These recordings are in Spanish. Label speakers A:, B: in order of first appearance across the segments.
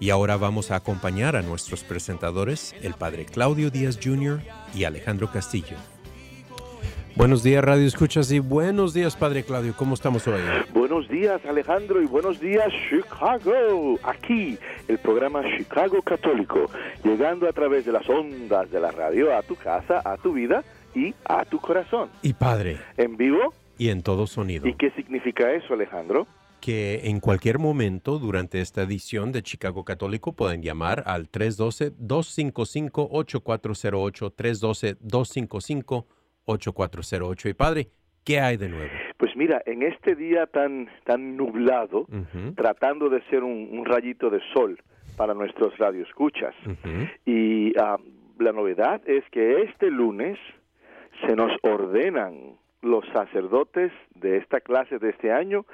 A: Y ahora vamos a acompañar a nuestros presentadores, el padre Claudio Díaz Jr. y Alejandro Castillo. Buenos días, Radio Escuchas, y buenos días, padre Claudio. ¿Cómo estamos hoy?
B: Buenos días Alejandro y buenos días Chicago. Aquí el programa Chicago Católico, llegando a través de las ondas de la radio a tu casa, a tu vida y a tu corazón.
A: Y padre,
B: En vivo.
A: y en todo sonido.
B: ¿Y qué significa eso Alejandro?
A: Que en cualquier momento durante esta edición de Chicago Católico pueden llamar al 312-255-8408, 312-255-8408. Y padre, ¿qué hay de nuevo?
B: Pues mira, en este día tan, tan nublado, tratando de ser un, un rayito de sol para nuestros radioescuchas. Y ah, la novedad es que este lunes se nos ordenan los sacerdotes de esta clase de este año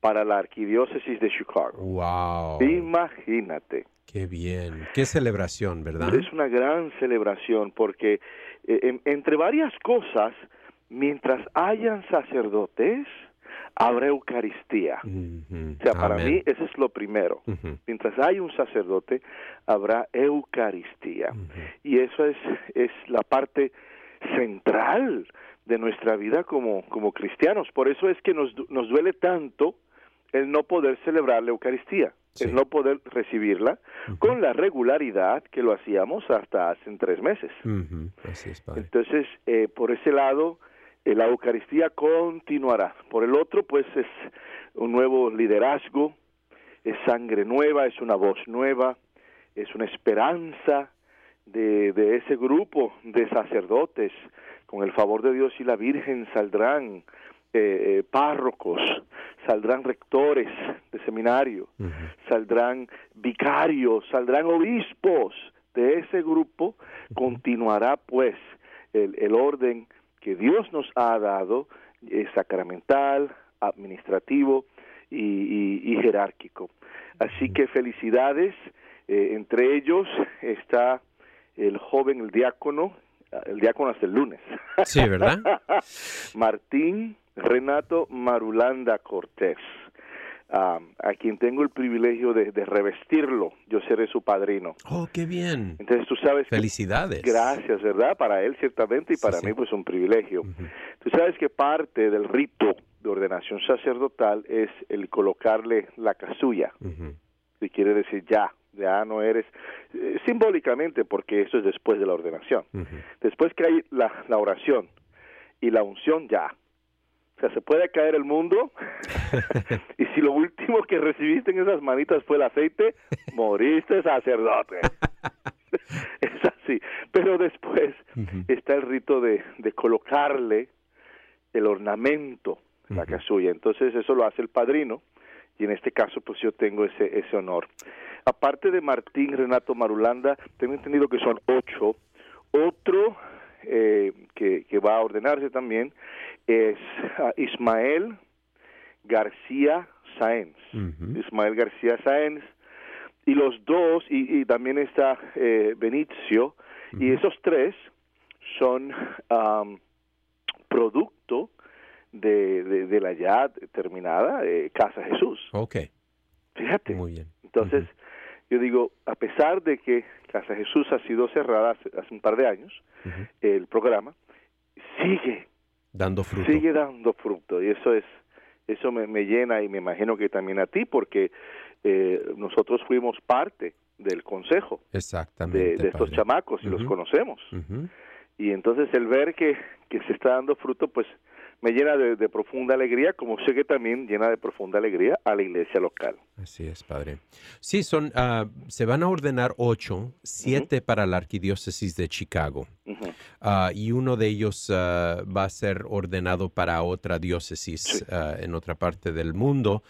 B: para la arquidiócesis de Chicago.
A: Wow.
B: Imagínate.
A: Qué bien. Qué celebración, ¿verdad?
B: Es una gran celebración porque eh, en- entre varias cosas, mientras hayan sacerdotes, habrá Eucaristía. O sea, para
A: amén.
B: mí eso es lo primero. Mientras hay un sacerdote, habrá Eucaristía. Y eso es, es la parte central de nuestra vida como, como cristianos. Por eso es que nos, nos duele tanto el no poder celebrar la Eucaristía,
A: Sí.
B: el no poder recibirla con la regularidad que lo hacíamos hasta hace tres meses.
A: Así es.
B: Entonces, eh, por ese lado, eh, la Eucaristía continuará. Por el otro, pues es un nuevo liderazgo, es sangre nueva, es una voz nueva, es una esperanza de, de ese grupo de sacerdotes. Con el favor de Dios y la Virgen saldrán eh, eh, párrocos, saldrán rectores de seminario, saldrán vicarios, saldrán obispos. De ese grupo continuará pues el, el orden que Dios nos ha dado, eh, sacramental, administrativo y, y- y jerárquico. Así que felicidades, eh, entre ellos está el joven, el diácono, el diácono hasta el lunes.
A: Sí, ¿verdad?
B: Martín Renato Marulanda Cortés, a quien tengo el privilegio de, de revestirlo. Yo seré su padrino.
A: Oh, qué bien.
B: Entonces tú sabes que
A: Felicidades.
B: Gracias, ¿verdad? Para él ciertamente y para
A: sí.
B: mí pues un privilegio. Tú sabes que parte del rito de ordenación sacerdotal es el colocarle la casulla,
A: Ujú.
B: que quiere decir ya, ya no eres, eh, simbólicamente porque eso es después de la ordenación. Después que hay la, la oración y la unción ya. O sea, se puede caer el mundo y si lo último que recibiste en esas manitas fue el aceite, moriste sacerdote. es así. Pero después está el rito de, de colocarle el ornamento la casulla. Entonces eso lo hace el padrino y en este caso pues yo tengo ese, ese honor. Aparte de Martín Renato Marulanda, tengo entendido que son ocho. Otro eh, que, que, va a ordenarse también es uh, Ismael García Sáenz. Ismael García Sáenz. Y los dos, y, y también está eh, Benicio, y esos tres son um, producto de, de, la ya terminada eh, Casa Jesús.
A: Ok.
B: Fíjate.
A: Muy bien.
B: Entonces, yo digo, a pesar de que Casa Jesús ha sido cerrada hace, un par de años, el programa sigue
A: dando fruto.
B: Sigue dando fruto y eso es eso me, me llena y me imagino que también a ti porque eh, nosotros fuimos parte del consejo
A: Exactamente,
B: de, estos chamacos y los conocemos. Y entonces el ver que, que se está dando fruto, pues me llena de, profunda alegría, como sé que también llena de profunda alegría a la iglesia local.
A: Así es, padre. Sí, son, uh, se van a ordenar ocho, siete para la arquidiócesis de Chicago. Uh, y uno de ellos uh, va a ser ordenado para otra diócesis en otra parte del mundo.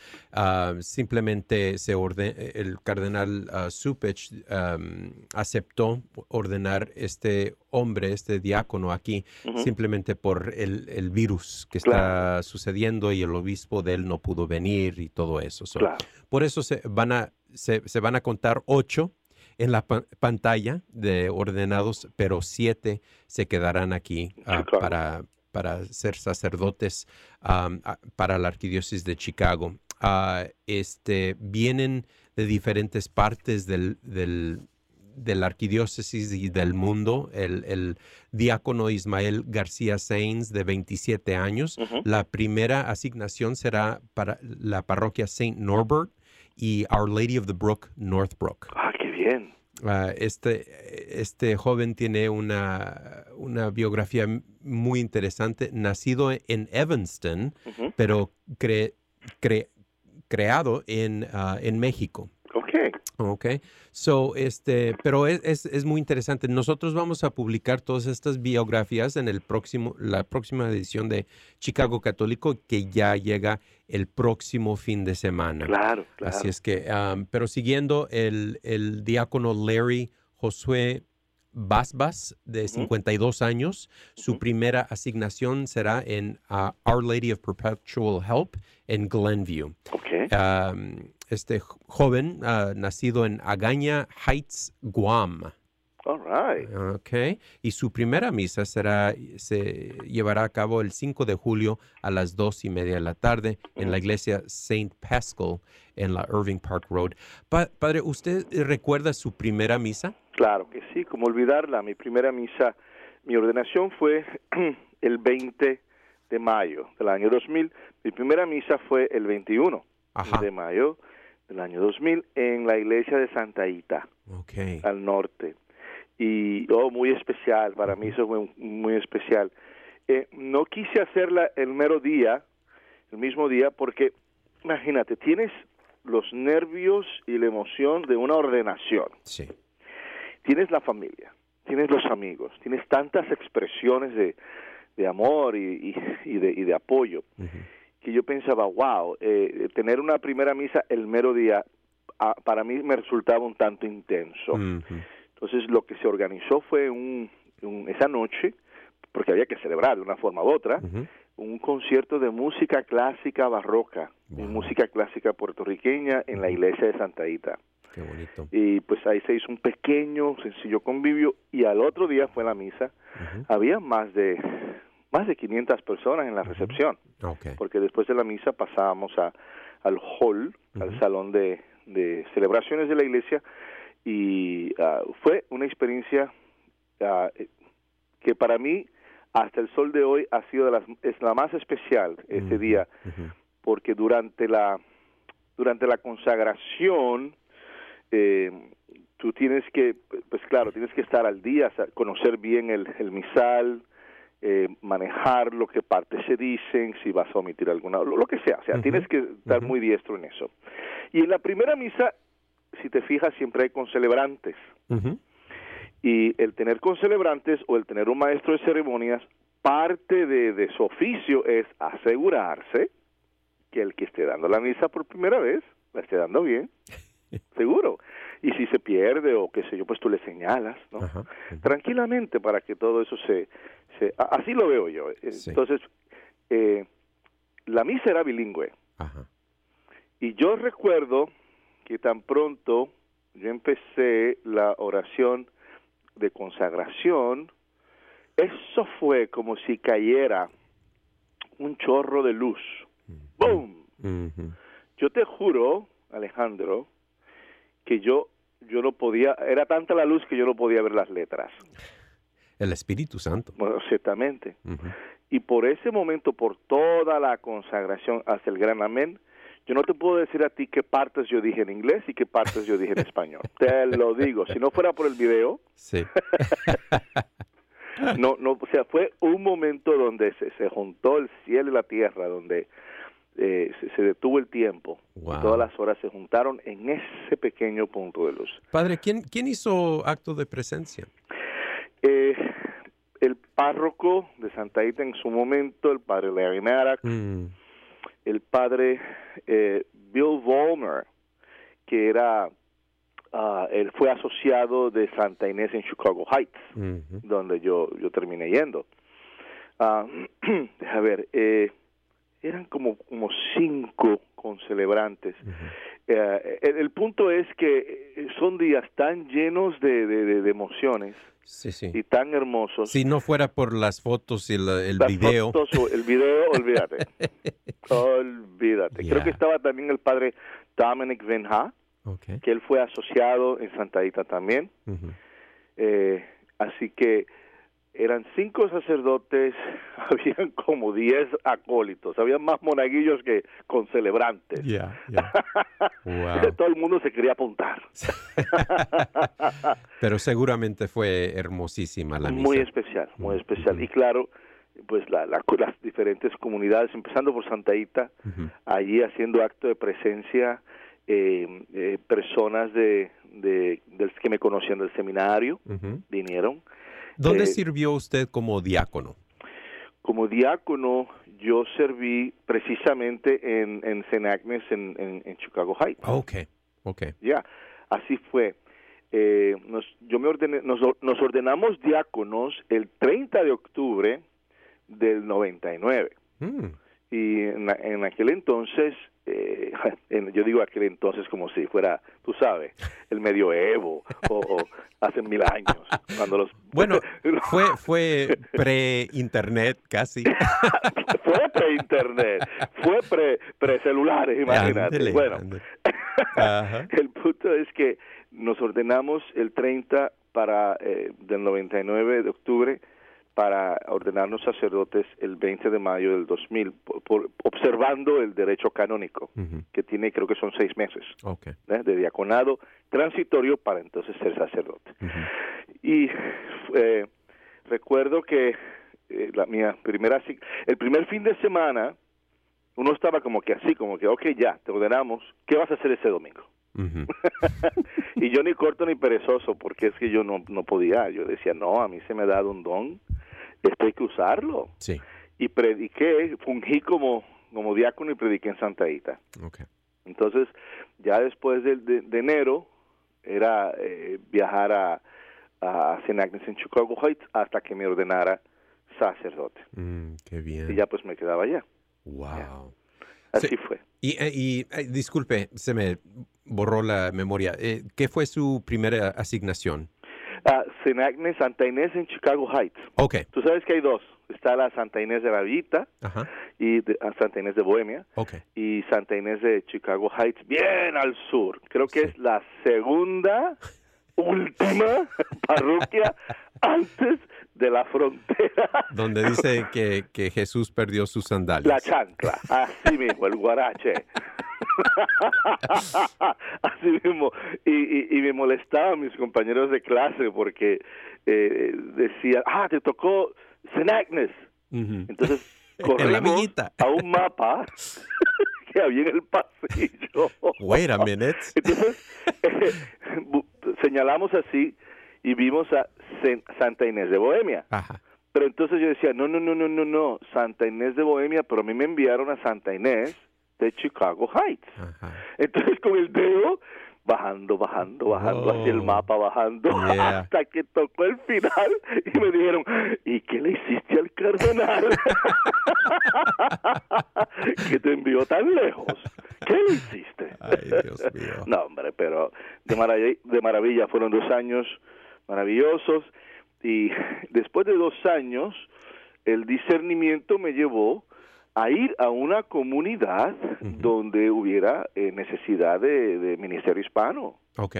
A: simplemente se orden, el cardenal Supech um, aceptó ordenar este hombre, este diácono aquí, simplemente por el, el virus que está sucediendo y el obispo de él no pudo venir y todo eso. Por eso se van, a, se, van a contar ocho en la pantalla de ordenados, pero siete se quedarán aquí ah, para, para ser sacerdotes para la arquidiócesis de Chicago. Ah, este, vienen de diferentes partes del, del de la arquidiócesis y del mundo, el, diácono Ismael García Sainz, de 27 años. La primera asignación será para la parroquia Saint Norbert y Our Lady of the Brook, Northbrook.
B: Ah, qué bien.
A: Ah, este, este joven tiene una, una biografía muy interesante, nacido en Evanston, pero creado en, ah, en México. Ok, so, este, pero es, es, es, muy interesante. Nosotros vamos a publicar todas estas biografías en el próximo, la próxima edición de Chicago Católico que ya llega el próximo fin de semana.
B: Claro, claro.
A: Así es que, pero siguiendo el, el diácono Larry Josué Basbas, de 52 años. Su primera asignación será en uh, Our Lady of Perpetual Help en Glenview.
B: Okay.
A: este joven, uh, nacido en Agaña Heights, Guam.
B: All right.
A: Okay. Y su primera misa será, se llevará a cabo el 5 de julio a las dos y media de la tarde en la iglesia St. Pascal en la Irving Park Road. padre, ¿usted recuerda su primera misa?
B: Claro que sí, como olvidarla. Mi primera misa, mi ordenación fue el 20 de mayo del año 2000. Mi primera misa fue el 21 de mayo del año 2000 en la iglesia de Santa Ita, al norte. Y, oh, muy especial, para mí eso fue muy especial. Eh, no quise hacerla el mero día, el mismo día, porque, imagínate, tienes los nervios y la emoción de una ordenación.
A: Sí
B: tienes la familia, tienes los amigos, tienes tantas expresiones de, de amor y, y, de, y de apoyo, que yo pensaba, wow, eh, tener una primera misa el mero día, para mí me resultaba un tanto intenso. Entonces lo que se organizó fue un, esa noche, porque había que celebrar de una forma u otra, un concierto de música clásica barroca, música clásica puertorriqueña en la iglesia de Santa Ita. Y pues ahí se hizo un pequeño, sencillo convivio y al otro día fue la misa. Había más de más de 500 personas en la recepción. Porque después de la misa pasábamos a, al hall, al salón de, de, celebraciones de la iglesia y ah, fue una experiencia ah, que para mí hasta el sol de hoy ha sido de las, es la más especial ese día porque durante la durante la consagración eh, tú tienes que, pues claro, tienes que estar al día, conocer bien el, el misal, eh, manejar lo que partes se dicen, si vas a omitir alguna, lo, que sea, o sea, tienes que estar muy diestro en eso. Y en la primera misa, si te fijas, siempre hay concelebrantes. Y el tener concelebrantes o el tener un maestro de ceremonias parte de, de su oficio es asegurarse que el que esté dando la misa por primera vez la esté dando bien, seguro. Y si se pierde o qué sé yo, pues tú le señalas, ¿no?
A: Ajá.
B: Tranquilamente para que todo eso se... se así lo veo yo.
A: Sí.
B: Entonces, eh, la misa era bilingüe.
A: Ajá.
B: Y yo recuerdo que tan pronto yo empecé la oración de consagración, eso fue como si cayera un chorro de luz. ¡Boom!
A: Ujú.
B: Yo te juro, Alejandro, que yo yo no podía, era tanta la luz que yo no podía ver las letras.
A: El Espíritu Santo.
B: Bueno, ciertamente. Y por ese momento, por toda la consagración hasta el gran amén, yo no te puedo decir a ti qué partes yo dije en inglés y qué partes yo dije en español. Te lo digo. Si no fuera por el video,
A: Sí.
B: no, no, o sea, fue un momento donde se, se juntó el cielo y la tierra, donde eh, se, se detuvo el tiempo.
A: Wow.
B: Todas las horas se juntaron en ese pequeño punto de luz.
A: Padre, ¿quién, ¿quién hizo acto de presencia?
B: Eh, el párroco de Santa Ita en su momento, el padre Larry Maddox,
A: Mm,
B: el padre eh, Bill Vollmer, que era, ah, él fue asociado de Santa Inés en Chicago Heights, donde yo, yo terminé yendo. Ah, a ver, eh, eran como, como cinco concelebrantes. Eh, el, el punto es que eh, son días tan llenos de, de- de- de emociones
A: Sí, sí.
B: y tan hermosos.
A: Si no fuera por las fotos y el, el
B: Las
A: video.
B: fotos el video, olvídate. olvídate. Creo que estaba también el padre Dominic Venha,
A: Ok.
B: que él fue asociado en Santa Ita también. Eh, así que eran cinco sacerdotes, habían como diez acólitos, había más monaguillos que
A: ya. Wow.
B: Todo el mundo se quería apuntar.
A: Pero seguramente fue hermosísima la misa.
B: Muy especial, muy
A: Mm,
B: especial. Y claro, pues la- la- las diferentes comunidades, empezando por Santa Ita, allí haciendo acto de presencia, eh, eh, personas de, de, del- que me conocían del seminario vinieron.
A: ¿Dónde
B: Eh,
A: sirvió usted como diácono?
B: Como diácono, yo serví precisamente en, en St. Agnes en, en- en Chicago Heights.
A: Ok, ok.
B: Ya, así fue. Eh, nos, yo me ordené, nos, nos ordenamos diáconos el 30 de octubre del 99.
A: Mm,
B: Y en, en aquel entonces, eh, yo digo aquel entonces como si fuera, tú sabes, el medioevo o, o hace mil años, cuando los...
A: Bueno, fue, fue pre-internet casi.
B: fue pre-internet, fue pre- pre-celulares, imagínate. Bueno.
A: Ajá.
B: el punto es que nos ordenamos el 30 para, eh, del 99 de octubre para ordenarnos sacerdotes el 20 de mayo del 2000, por- por- observando el derecho canónico, que tiene creo que son seis meses. ¿eh? de diaconado transitorio para entonces ser sacerdote. Y eh, recuerdo que eh, la mía primera el primer fin de semana uno estaba como que así, como que, ok, ya, te ordenamos, ¿qué vas a hacer ese domingo? Y yo ni corto ni perezoso, porque es que yo no, no podía. Yo decía, no, a mí se me ha dado un don, esto hay que usarlo.
A: Sí,
B: Y prediqué, fungí como, como diácono y prediqué en Santa Ita.
A: ok.
B: Entonces, ya después de, de- de enero, era eh, viajar a, a St. Agnes en Chicago Heights hasta que me ordenara sacerdote.
A: Mm, qué bien.
B: Y ya pues me quedaba allá.
A: Wow.
B: Así
A: Sí.
B: fue.
A: Y, eh, y, disculpe, se me borró la memoria. Eh, ¿Qué fue su primera asignación?
B: St. Agnes, Santa Inés en Chicago Heights.
A: Ok.
B: Tú sabes que hay dos. Está la Santa Inés de la Villita
A: Ajá.
B: y de- ah, Santa Inés de Bohemia
A: Ok.
B: y Santa Inés de Chicago Heights, bien al sur. Creo que
A: Sí.
B: es la segunda, última parroquia antes de la frontera.
A: Donde dice que, que Jesús perdió sus
B: La
A: sandalias.
B: chancla, así mismo, el guarache. así mismo. Y, y, y me molestaban mis compañeros de clase porque eh, decían, ah, te tocó St. Agnes.
A: Ujú.
B: Entonces
A: En la
B: corrimos a un mapa que había en el pasillo.
A: Wait a minute.
B: Entonces bu- señalamos así y vimos a Santa Inés de Bohemia.
A: Ajá.
B: Pero entonces yo decía, no, no, no, no, no, no, Santa Inés de Bohemia, pero a mí me enviaron a Santa Inés de Chicago Heights.
A: Ajá.
B: Entonces con el dedo bajando, bajando, bajando hacia el mapa, bajando,
A: Yeah.
B: hasta que tocó el final y me dijeron, ¿y qué le hiciste al cardenal? que te envió tan lejos. ¿Qué le hiciste?
A: Ay, Dios mío.
B: No, hombre, pero de maravilla, de maravilla fueron dos años maravillosos y después de dos años el discernimiento me llevó a ir a una comunidad donde hubiera eh, necesidad de, de ministerio hispano.
A: Ok.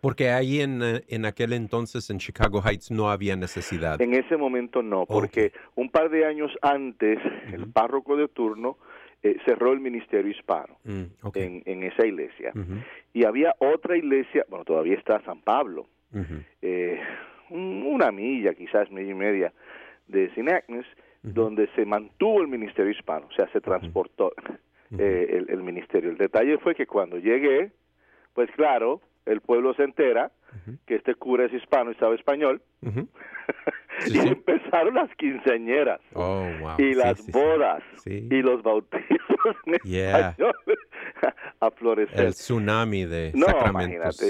A: Porque ahí en, eh, en aquel entonces en Chicago Heights no había necesidad.
B: En ese momento no, porque un par de años antes el párroco de turno eh, cerró el ministerio hispano
A: Mm, ok.
B: en, en esa iglesia. Y había otra iglesia, bueno, todavía está San Pablo, eh, un- una milla, quizás media y media, de St. Agnes, donde se mantuvo el ministerio hispano, o sea, se transportó eh, el, el ministerio. El detalle fue que cuando llegué, pues claro, el pueblo se entera que este cura es hispano y sabe español, y
A: Sí,
B: empezaron las quinceañeras.
A: Oh, wow.
B: Y
A: Sí,
B: las bodas
A: Sí.
B: y los bautizos en
A: Yeah.
B: español a florecer.
A: El tsunami de
B: No.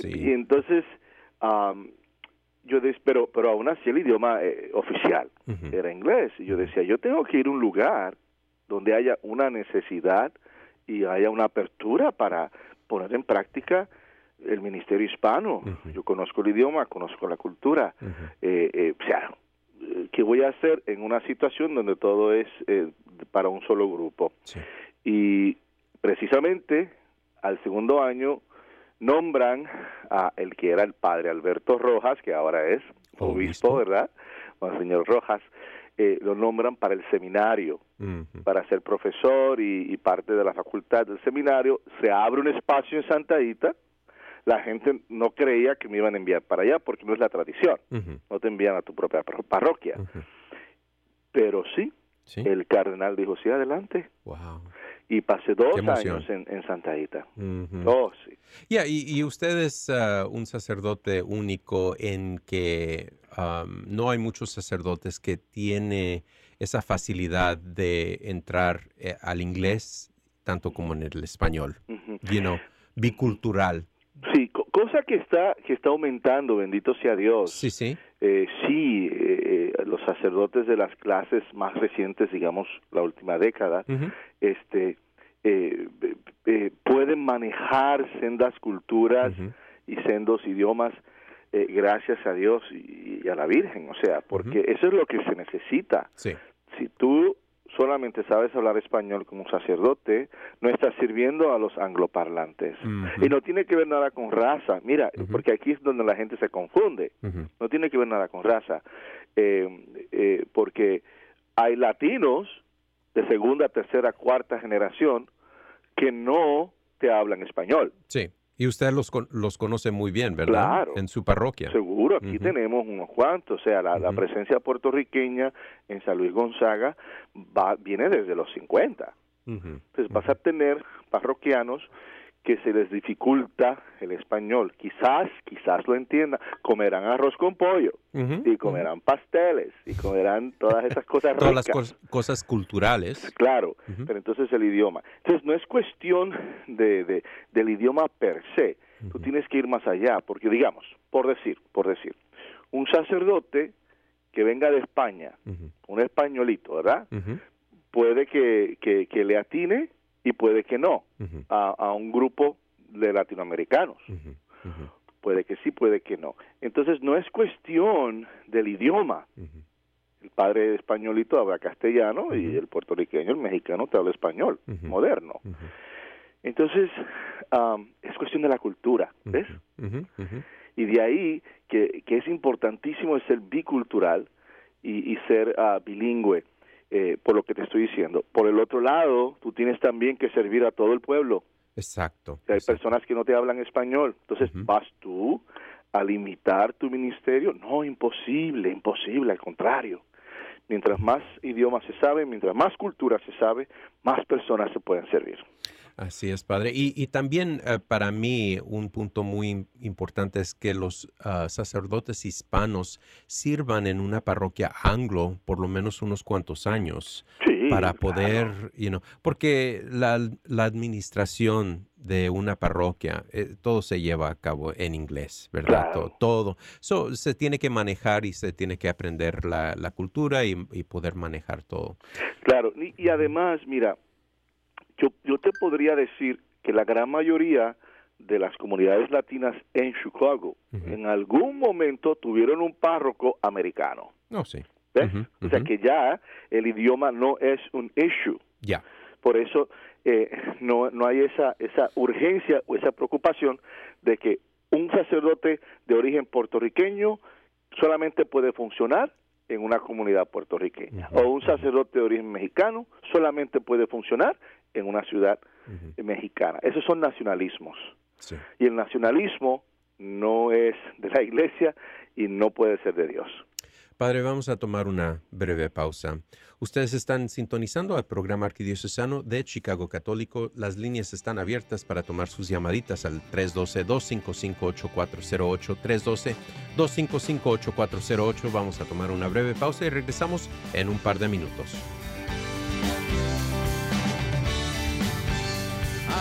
B: Y entonces, am, yo pero, pero aún así el idioma eh, oficial era inglés. Y yo decía, yo tengo que ir a un lugar donde haya una necesidad y haya una apertura para poner en práctica el ministerio hispano. Yo conozco el idioma, conozco la cultura. Eh, eh, o sea, ¿qué voy a hacer en una situación donde todo es eh, para un solo grupo?
A: Sí.
B: Y precisamente al segundo año nombran a el que era el padre Alberto Rojas, que ahora es obispo,
A: Obispo.
B: ¿verdad? Monseñor Rojas, eh, lo nombran para el seminario, para ser profesor y, y parte de la facultad del seminario. Se abre un espacio en Santa Anita. La gente no creía que me iban a enviar para allá porque no es la tradición. No te envían a tu propia parro- parroquia. Pero sí,
A: Sí.
B: el cardenal dijo, sí, adelante.
A: Wow.
B: Y pasé dos años en, en Santa Anita.
A: Ujú.
B: Oh, sí.
A: Y, y usted es ah, un sacerdote único en que am, no hay muchos sacerdotes que tiene esa facilidad de entrar eh, al inglés tanto como en el español,
B: Ujú.
A: you know, bicultural.
B: Sí, co- cosa que está que está aumentando, bendito sea Dios.
A: Sí, sí.
B: Eh, sí, eh, los sacerdotes de las clases más recientes, digamos, la última década, este, eh, eh, eh, pueden manejar sendas culturas y sendos idiomas eh, gracias a Dios y, y a la Virgen, o sea, porque eso es lo que se necesita.
A: Sí.
B: Si tú solamente sabes hablar español como sacerdote, no estás sirviendo a los angloparlantes. Y no tiene que ver nada con raza. Mira, porque aquí es donde la gente se confunde. No tiene que ver nada con raza. Eh, eh, porque hay latinos de segunda, tercera, cuarta generación que no te hablan español.
A: Sí. Y usted los, los conoce muy bien, ¿verdad?
B: Claro.
A: En su parroquia.
B: Seguro, aquí tenemos unos cuantos. O sea, la, la presencia puertorriqueña en San Luis Gonzaga va, viene desde los 50.
A: Ujú.
B: Entonces vas a tener parroquianos que se les dificulta el español. Quizás, quizás lo entiendan. Comerán arroz con pollo y comerán pasteles y comerán todas esas cosas
A: Todas las cosas culturales.
B: Claro, pero entonces el idioma. Entonces no es cuestión de, de- del idioma per se. Tú tienes que ir más allá, porque digamos, por decir, por decir, un sacerdote que venga de España, un españolito, ¿verdad? Puede que, que, que le atine y puede que no a, a un grupo de latinoamericanos. Puede que sí, puede que no. Entonces no es cuestión del idioma. El padre españolito habla castellano y el puertorriqueño, el mexicano, te habla español, moderno. Entonces, am, es cuestión de la cultura, ¿ves? Y de ahí que, que es importantísimo ser bicultural y, y ser ah, bilingüe, eh, por lo que te estoy diciendo. Por el otro lado, tú tienes también que servir a todo el pueblo.
A: Exacto.
B: Hay
A: exacto.
B: personas que no te hablan español, entonces vas tú a limitar tu ministerio. No, imposible, imposible, al contrario. Mientras más idiomas se sabe, mientras más cultura se sabe, más personas se pueden servir.
A: Así es, padre. Y, también eh, para mí un punto muy importante es que los ah, sacerdotes hispanos sirvan en una parroquia anglo por lo menos unos cuantos años para poder, you know, porque la, administración de una parroquia, eh, todo se lleva a cabo en inglés, ¿verdad? Todo. se tiene que manejar y se tiene que aprender la, cultura y, poder manejar todo.
B: Claro, y además, mira, yo, te podría decir que la gran mayoría de las comunidades latinas en Chicago en algún momento tuvieron un párroco americano.
A: No, sí.
B: ¿Ves? O sea que ya el idioma no es un issue.
A: Ya.
B: Por eso eh, no, no hay esa, esa urgencia o esa preocupación de que un sacerdote de origen puertorriqueño solamente puede funcionar en una comunidad puertorriqueña o un sacerdote de origen mexicano solamente puede funcionar en una ciudad mexicana. Esos son nacionalismos. Y el nacionalismo no es de la iglesia y no puede ser de Dios.
A: Padre, vamos a tomar una breve pausa. Ustedes están sintonizando al programa arquidiocesano de Chicago Católico. Las líneas están abiertas para tomar sus llamaditas al 312-255-8408. 312-255-8408. Vamos a tomar una breve pausa y regresamos en un par de minutos.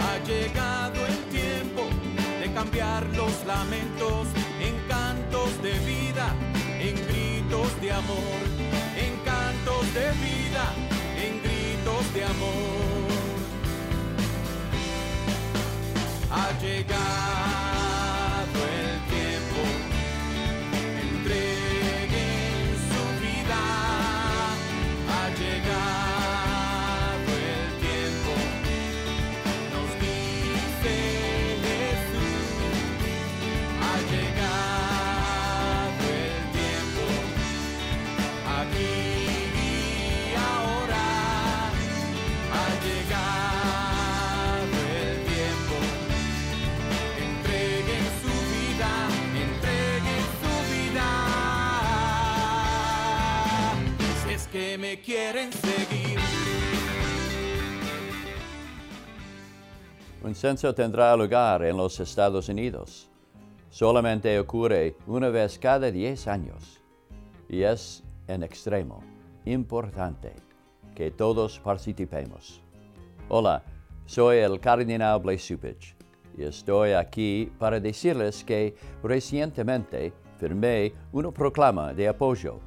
C: Ha llegado el cambiar los lamentos en cantos de vida, en gritos de amor, en cantos de vida, en gritos de amor. Ha llegado quieren seguir.
D: Un censo tendrá lugar en los Estados Unidos. Solamente ocurre una vez cada 10 años y es en extremo importante que todos participemos. Hola, soy el cardenal Supich y estoy aquí para decirles que recientemente firmé una proclama de apoyo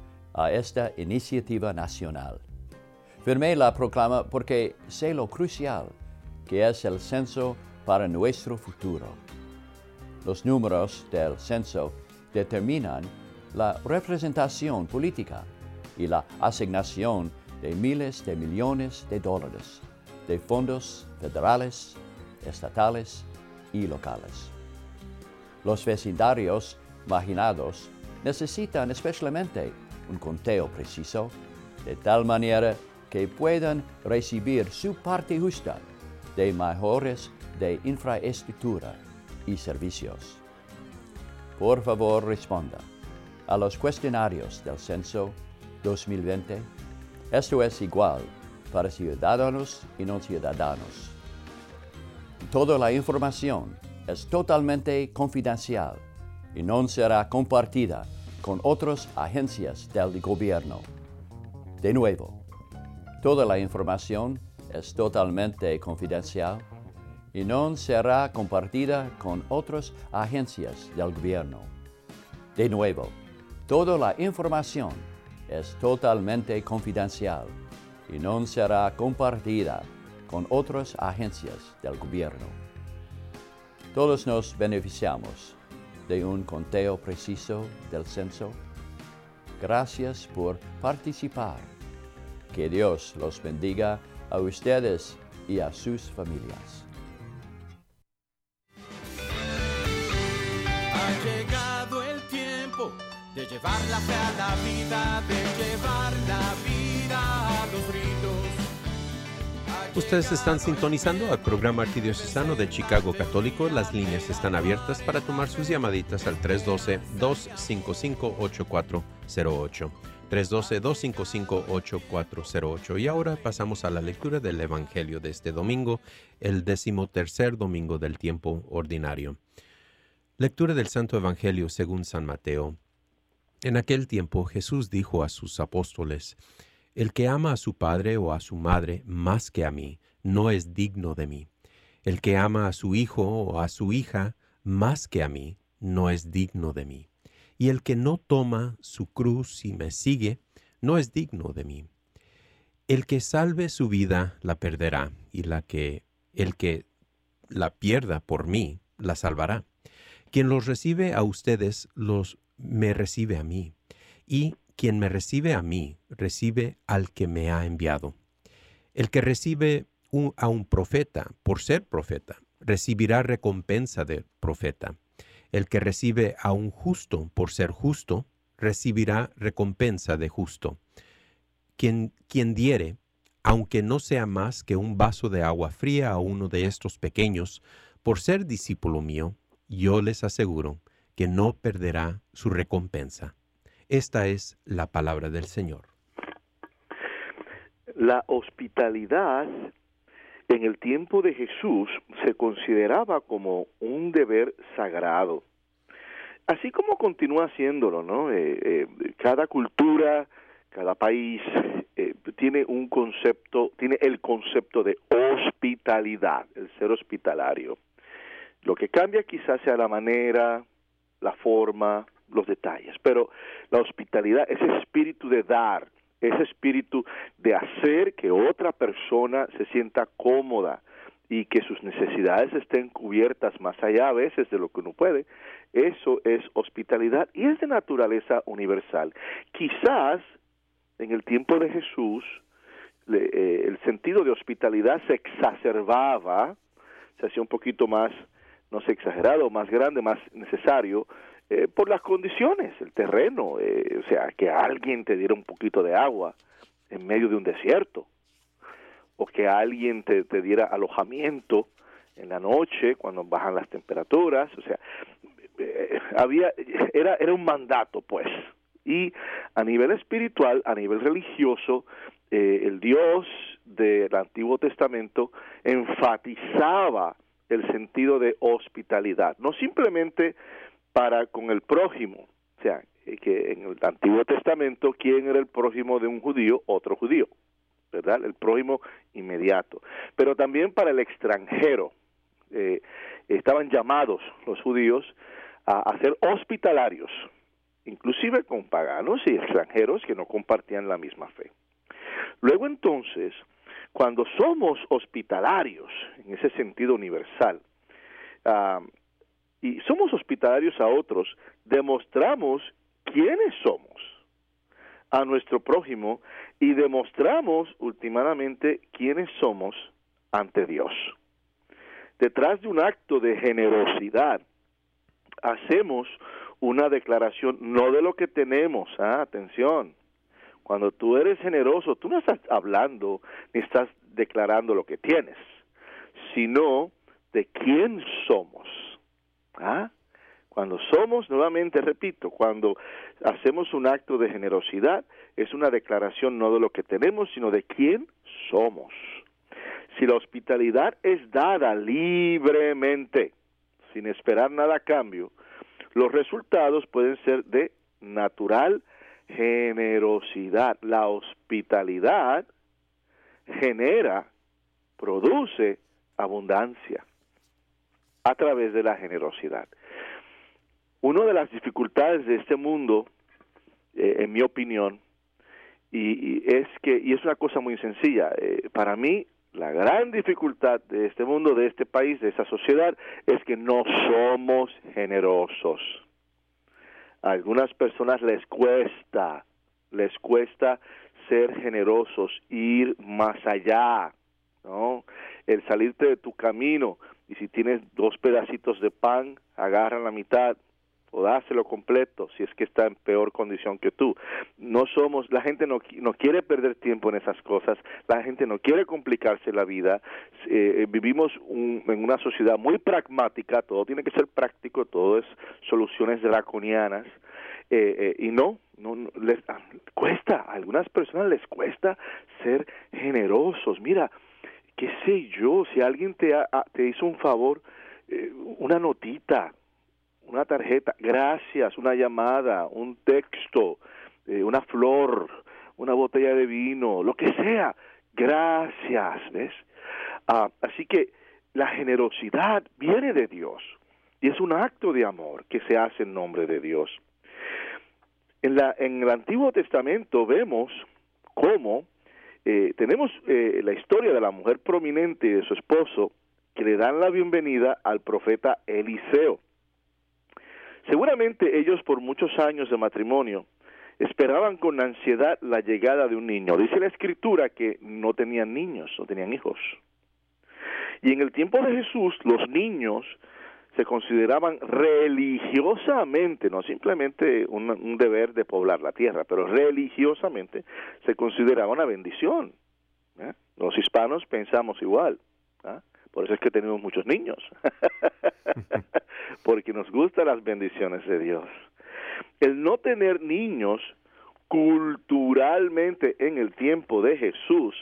D: a esta iniciativa nacional. Firmé la proclama porque sé lo crucial que es el censo para nuestro futuro. Los números del censo determinan la representación política y la asignación de miles de millones de dólares de fondos federales, estatales y locales. Los vecindarios marginados necesitan especialmente un conteo preciso, de tal manera que puedan recibir su parte justa de mejores de infraestructura y servicios. Por favor, responda a los cuestionarios del Censo 2020. Esto es igual para ciudadanos y no ciudadanos. Toda la información es totalmente confidencial y no será compartida con otras agencias del gobierno. De nuevo, toda la información es totalmente confidencial y no será compartida con otras agencias del gobierno. De nuevo, toda la información es totalmente confidencial y no será compartida con otras agencias del gobierno. Todos nos beneficiamos de un conteo preciso del censo. Gracias por participar. Que Dios los bendiga a ustedes y a sus familias.
C: Ha llegado el tiempo de llevar la fe a la vida, de llevar la vida a los ritos.
A: Ustedes están sintonizando al programa arquidiocesano de Chicago Católico. Las líneas están abiertas para tomar sus llamaditas al 312-255-8408. 312-255-8408. Y ahora pasamos a la lectura del Evangelio de este domingo, el decimotercer domingo del tiempo ordinario. Lectura del Santo Evangelio según San Mateo. En aquel tiempo Jesús dijo a sus apóstoles, El que ama a su padre o a su madre más que a mí, no es digno de mí. El que ama a su hijo o a su hija más que a mí, no es digno de mí y el que no toma su cruz y me sigue, no es digno de mí. El que salve su vida la perderá, y la que el que la pierda por mí la salvará. Quien los recibe a ustedes los me recibe a mí, y quien me recibe a mí recibe al que me ha enviado. El que recibe a un profeta por ser profeta recibirá recompensa de profeta el que recibe a un justo por ser justo, recibirá recompensa de justo. Quien, quien diere, aunque no sea más que un vaso de agua fría a uno de estos pequeños, por ser discípulo mío, yo les aseguro que no perderá su recompensa. Esta es la palabra del Señor.
B: La hospitalidad en el tiempo de Jesús se consideraba como un deber sagrado. Así como continúa haciéndolo, ¿no? Eh, eh, cada cultura, cada país eh, tiene un concepto, tiene el concepto de hospitalidad, el ser hospitalario. Lo que cambia quizás sea la manera, la forma, los detalles, pero la hospitalidad, ese espíritu de dar, ese espíritu de hacer que otra persona se sienta cómoda y que sus necesidades estén cubiertas más allá a veces de lo que uno puede, eso es hospitalidad y es de naturaleza universal. Quizás en el tiempo de Jesús eh, el sentido de hospitalidad se exacerbaba, se hacía un poquito más, no sé, exagerado, más grande, más necesario, eh, por las condiciones, el terreno, eh, o sea, que alguien te diera un poquito de agua en medio de un desierto, o que alguien te, diera alojamiento en la noche cuando bajan las temperaturas, o sea, eh, había era era un mandato, pues. Y a nivel espiritual, a nivel religioso, el Dios del Antiguo Testamento enfatizaba el sentido de hospitalidad, no simplemente para con el prójimo. O sea, eh, que en el Antiguo Testamento, ¿quién era el prójimo de un judío? Otro judío, ¿verdad? El prójimo inmediato. Pero también para el extranjero. Eh, estaban llamados los judíos a, ser hospitalarios, inclusive con paganos y extranjeros que no compartían la misma fe. Luego entonces, cuando somos hospitalarios, en ese sentido universal, uh, y somos hospitalarios a otros, demostramos quiénes somos a nuestro prójimo y demostramos últimamente quiénes somos ante Dios. Detrás de un acto de generosidad, hacemos una declaración no de lo que tenemos, ¿ah? atención. Cuando tú eres generoso, tú no estás hablando ni estás declarando lo que tienes, sino de quién somos. ¿Ah? Cuando somos, nuevamente repito, cuando hacemos un acto de generosidad, es una declaración no de lo que tenemos, sino de quién somos. Si la hospitalidad es dada libremente, sin esperar nada a cambio, los resultados pueden ser de natural generosidad. La hospitalidad genera, produce abundancia a través de la generosidad. Una de las dificultades de este mundo, eh, en mi opinión, y, es que, y es una cosa muy sencilla, eh, para mí la gran dificultad de este mundo, de este país, de esta sociedad, es que no somos generosos. A algunas personas les cuesta, les cuesta ser generosos, ir más allá, ¿no? El salirte de tu camino, y si tienes dos pedacitos de pan, agarra la mitad, o dáselo completo si es que está en peor condición que tú. No somos, la gente no, no quiere perder tiempo en esas cosas, la gente no quiere complicarse la vida, eh, vivimos en una sociedad muy pragmática, todo tiene que ser práctico, todo es soluciones draconianas, eh, eh, y no, no, les ah, cuesta, a algunas personas les cuesta ser generosos. Mira, qué sé yo, si alguien te, te hizo un favor, una notita, una tarjeta, gracias, una llamada, un texto, eh, una flor, una botella de vino, lo que sea, gracias, ¿ves? Ah, así que la generosidad viene de Dios y es un acto de amor que se hace en nombre de Dios. En, la, en el Antiguo Testamento vemos cómo eh, tenemos eh, la historia de la mujer prominente y de su esposo que le dan la bienvenida al profeta Eliseo. Seguramente ellos por muchos años de matrimonio esperaban con ansiedad la llegada de un niño. Dice la escritura que no tenían niños, no tenían hijos. Y en el tiempo de Jesús los niños se consideraban religiosamente, no simplemente un, deber de poblar la tierra, pero religiosamente se consideraba una bendición. ¿eh? Los hispanos pensamos igual. ¿eh? Por eso es que tenemos muchos niños, porque nos gustan las bendiciones de Dios. El no tener niños culturalmente en el tiempo de Jesús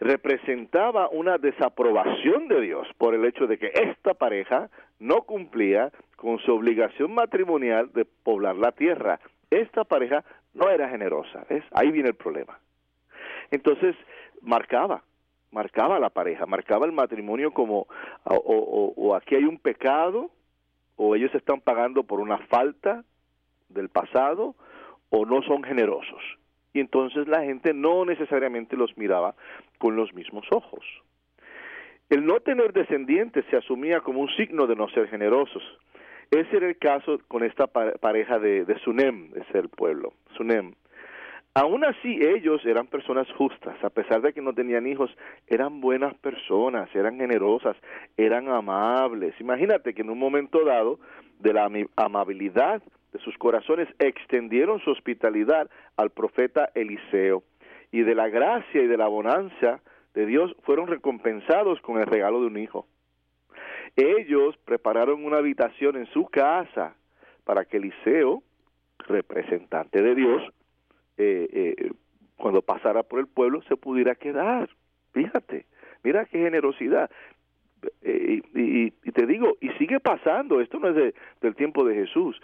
B: representaba una desaprobación de Dios por el hecho de que esta pareja no cumplía con su obligación matrimonial de poblar la tierra. Esta pareja no era generosa, ¿ves? Ahí viene el problema. Entonces, marcaba marcaba la pareja, marcaba el matrimonio como o, aquí hay un pecado o ellos están pagando por una falta del pasado o no son generosos. Y entonces la gente no necesariamente los miraba con los mismos ojos. El no tener descendientes se asumía como un signo de no ser generosos. Ese era el caso con esta pareja de, de Sunem, de ser pueblo. Sunem. Aún así ellos eran personas justas, a pesar de que no tenían hijos, eran buenas personas, eran generosas, eran amables. Imagínate que en un momento dado de la amabilidad de sus corazones extendieron su hospitalidad al profeta Eliseo y de la gracia y de la bonanza de Dios fueron recompensados con el regalo de un hijo. Ellos prepararon una habitación en su casa para que Eliseo, representante de Dios, eh, eh, cuando pasara por el pueblo se pudiera quedar. Fíjate, mira qué generosidad. Eh, y, te digo, y sigue pasando, esto no es del tiempo de Jesús.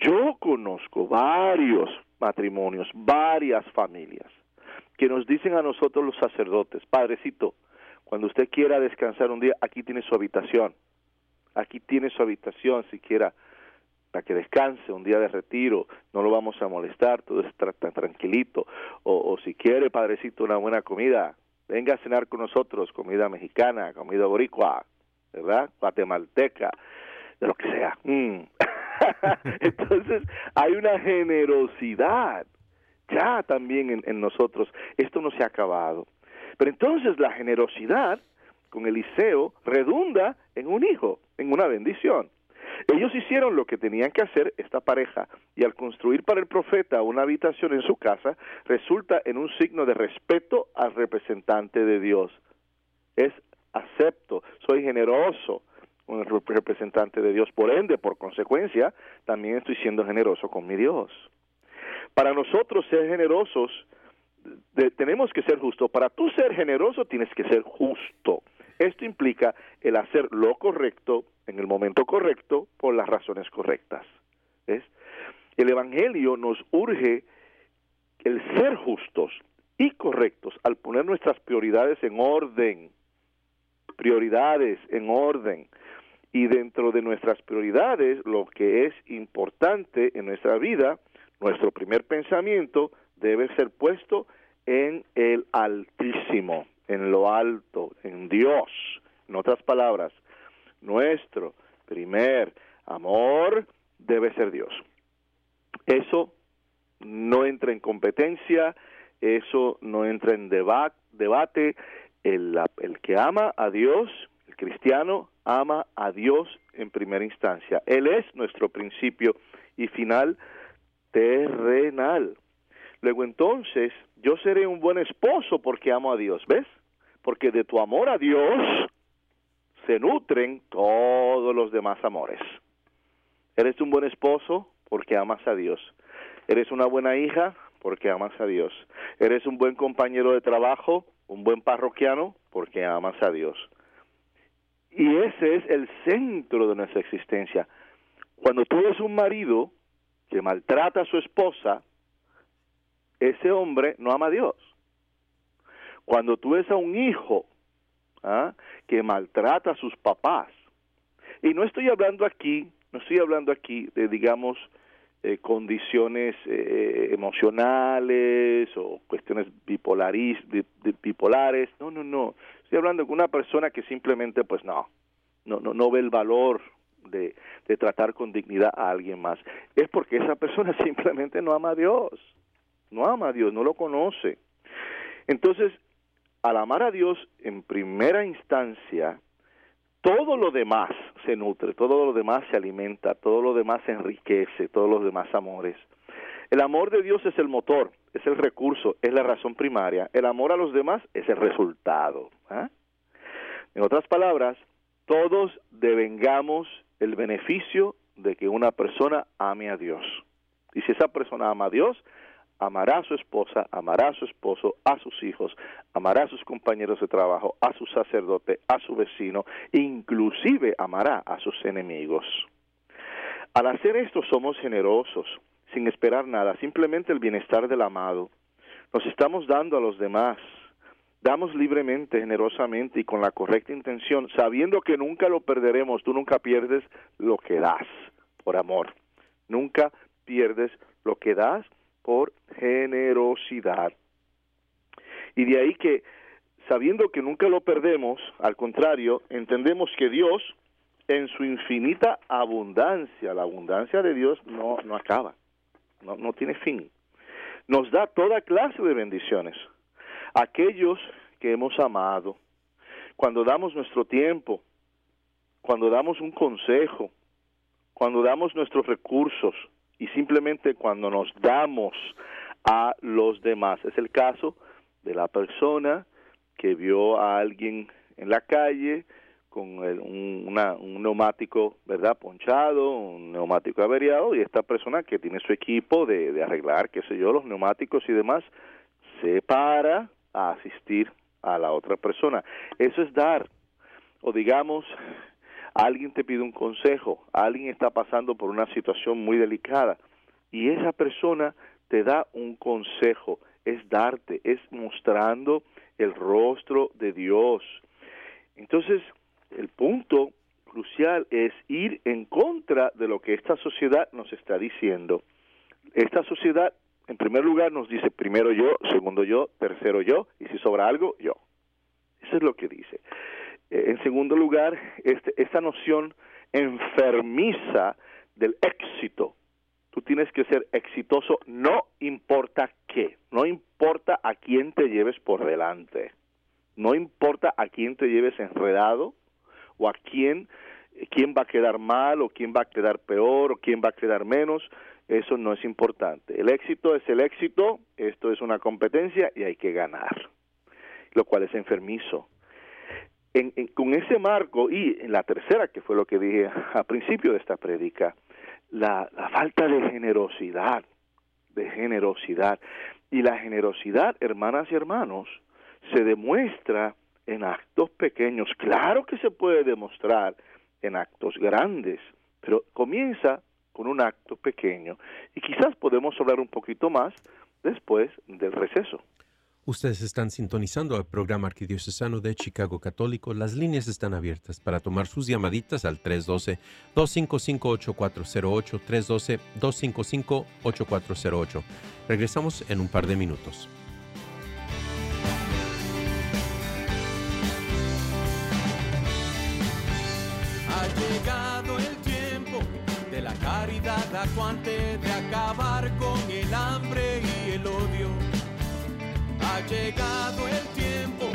B: Yo conozco varios matrimonios, varias familias, que nos dicen a nosotros los sacerdotes, Padrecito, cuando usted quiera descansar un día, aquí tiene su habitación, aquí tiene su habitación si quiera que descanse, un día de retiro, no lo vamos a molestar, todo está tranquilito. O, si quiere, padrecito, una buena comida, venga a cenar con nosotros, comida mexicana, comida boricua, ¿verdad? Guatemalteca, de lo que sea. Mm. Entonces, hay una generosidad ya también en nosotros. Esto no se ha acabado. Pero entonces la generosidad con Eliseo redunda en un hijo, en una bendición. Ellos hicieron lo que tenían que hacer esta pareja y al construir para el profeta una habitación en su casa resulta en un signo de respeto al representante de Dios. Es acepto, soy generoso con el representante de Dios, por ende, por consecuencia, también estoy siendo generoso con mi Dios. Para nosotros ser generosos, tenemos que ser justos. Para tú ser generoso tienes que ser justo. Esto implica el hacer lo correcto en el momento correcto por las razones correctas. ¿Ves? El Evangelio nos urge el ser justos y correctos al poner nuestras prioridades en orden. Prioridades en orden. Y dentro de nuestras prioridades, lo que es importante en nuestra vida, nuestro primer pensamiento debe ser puesto en el Altísimo en lo alto, en Dios. En otras palabras, nuestro primer amor debe ser Dios. Eso no entra en competencia, eso no entra en debate. El, el que ama a Dios, el cristiano, ama a Dios en primera instancia. Él es nuestro principio y final terrenal. Luego entonces, yo seré un buen esposo porque amo a Dios, ¿ves? Porque de tu amor a Dios se nutren todos los demás amores. Eres un buen esposo porque amas a Dios. Eres una buena hija porque amas a Dios. Eres un buen compañero de trabajo, un buen parroquiano porque amas a Dios. Y ese es el centro de nuestra existencia. Cuando tú eres un marido que maltrata a su esposa, ese hombre no ama a Dios. Cuando tú ves a un hijo ¿ah? que maltrata a sus papás, y no estoy hablando aquí, no estoy hablando aquí de, digamos, eh, condiciones eh, emocionales o cuestiones bipolaris, bipolares, no, no, no, Estoy hablando de una persona que simplemente, pues no, no, no, no ve el valor de, de tratar con dignidad a alguien más. Es porque esa persona simplemente no ama a Dios. No ama a Dios, no lo conoce. Entonces, al amar a Dios en primera instancia, todo lo demás se nutre, todo lo demás se alimenta, todo lo demás se enriquece, todos los demás amores. El amor de Dios es el motor, es el recurso, es la razón primaria. El amor a los demás es el resultado. ¿ah? En otras palabras, todos devengamos el beneficio de que una persona ame a Dios. Y si esa persona ama a Dios, amará a su esposa, amará a su esposo, a sus hijos, amará a sus compañeros de trabajo, a su sacerdote, a su vecino, inclusive amará a sus enemigos. Al hacer esto somos generosos, sin esperar nada, simplemente el bienestar del amado. Nos estamos dando a los demás, damos libremente, generosamente y con la correcta intención, sabiendo que nunca lo perderemos, tú nunca pierdes lo que das por amor, nunca pierdes lo que das por generosidad. Y de ahí que, sabiendo que nunca lo perdemos, al contrario, entendemos que Dios, en su infinita abundancia, la abundancia de Dios no, no acaba no, no tiene fin. Nos da toda clase de bendiciones. Aquellos que hemos amado, cuando damos nuestro tiempo, cuando damos un consejo, cuando damos nuestros recursos y simplemente cuando nos damos a los demás. Es el caso de la persona que vio a alguien en la calle, con un, un, neumático, ¿verdad? Ponchado, un neumático averiado y esta persona que tiene su equipo de, de arreglar, qué sé yo, los neumáticos y demás, se para a asistir a la otra persona. Eso es dar, o digamos, alguien te pide un consejo, alguien está pasando por una situación muy delicada y esa persona te da un consejo, es darte, es mostrando el rostro de Dios. Entonces, el punto crucial es ir en contra de lo que esta sociedad nos está diciendo. Esta sociedad, en primer lugar, nos dice primero yo, segundo yo, tercero yo, y si sobra algo, yo. Eso es lo que dice. En segundo lugar, este, esta noción enfermiza del éxito. Tú tienes que ser exitoso, no importa qué, no importa a quién te lleves por delante, no importa a quién te lleves enredado, o a quién, quién va a quedar mal o quién va a quedar peor o quién va a quedar menos, eso no es importante. El éxito es el éxito, esto es una competencia y hay que ganar, lo cual es enfermizo. Con ese marco y en la tercera, que fue lo que dije al principio de esta prédica, la, la falta de generosidad, de generosidad. Y la generosidad, hermanas y hermanos, se demuestra en actos pequeños. Claro que se puede demostrar en actos grandes, pero comienza con un acto pequeño. Y quizás podemos hablar un poquito más después del receso.
A: Ustedes están sintonizando el programa arquidiocesano de Chicago Católico. Las líneas están abiertas para tomar sus llamaditas al 312-255-8408, 312-255-8408. Regresamos en un par de minutos.
C: de acabar con el hambre y el odio. Llegado el tiempo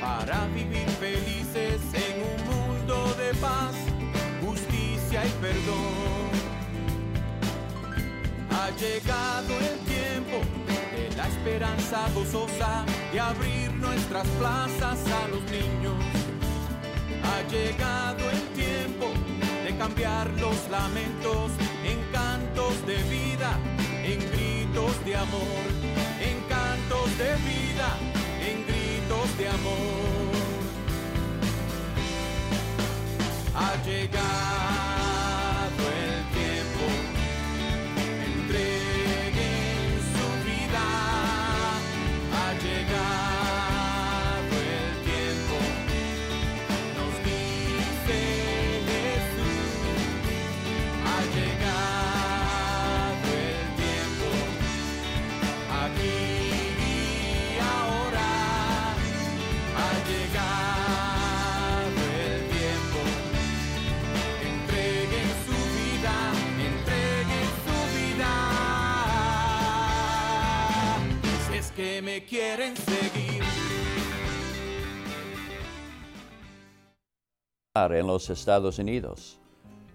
C: para vivir felices en un mundo de paz. perdón. Ha llegado el tiempo de la esperanza gozosa de abrir nuestras plazas a los niños. Ha llegado el tiempo de cambiar los lamentos en cantos de vida, en gritos de amor, de vida, en gritos de amor. Ha llegado quieren seguir.
D: En los Estados Unidos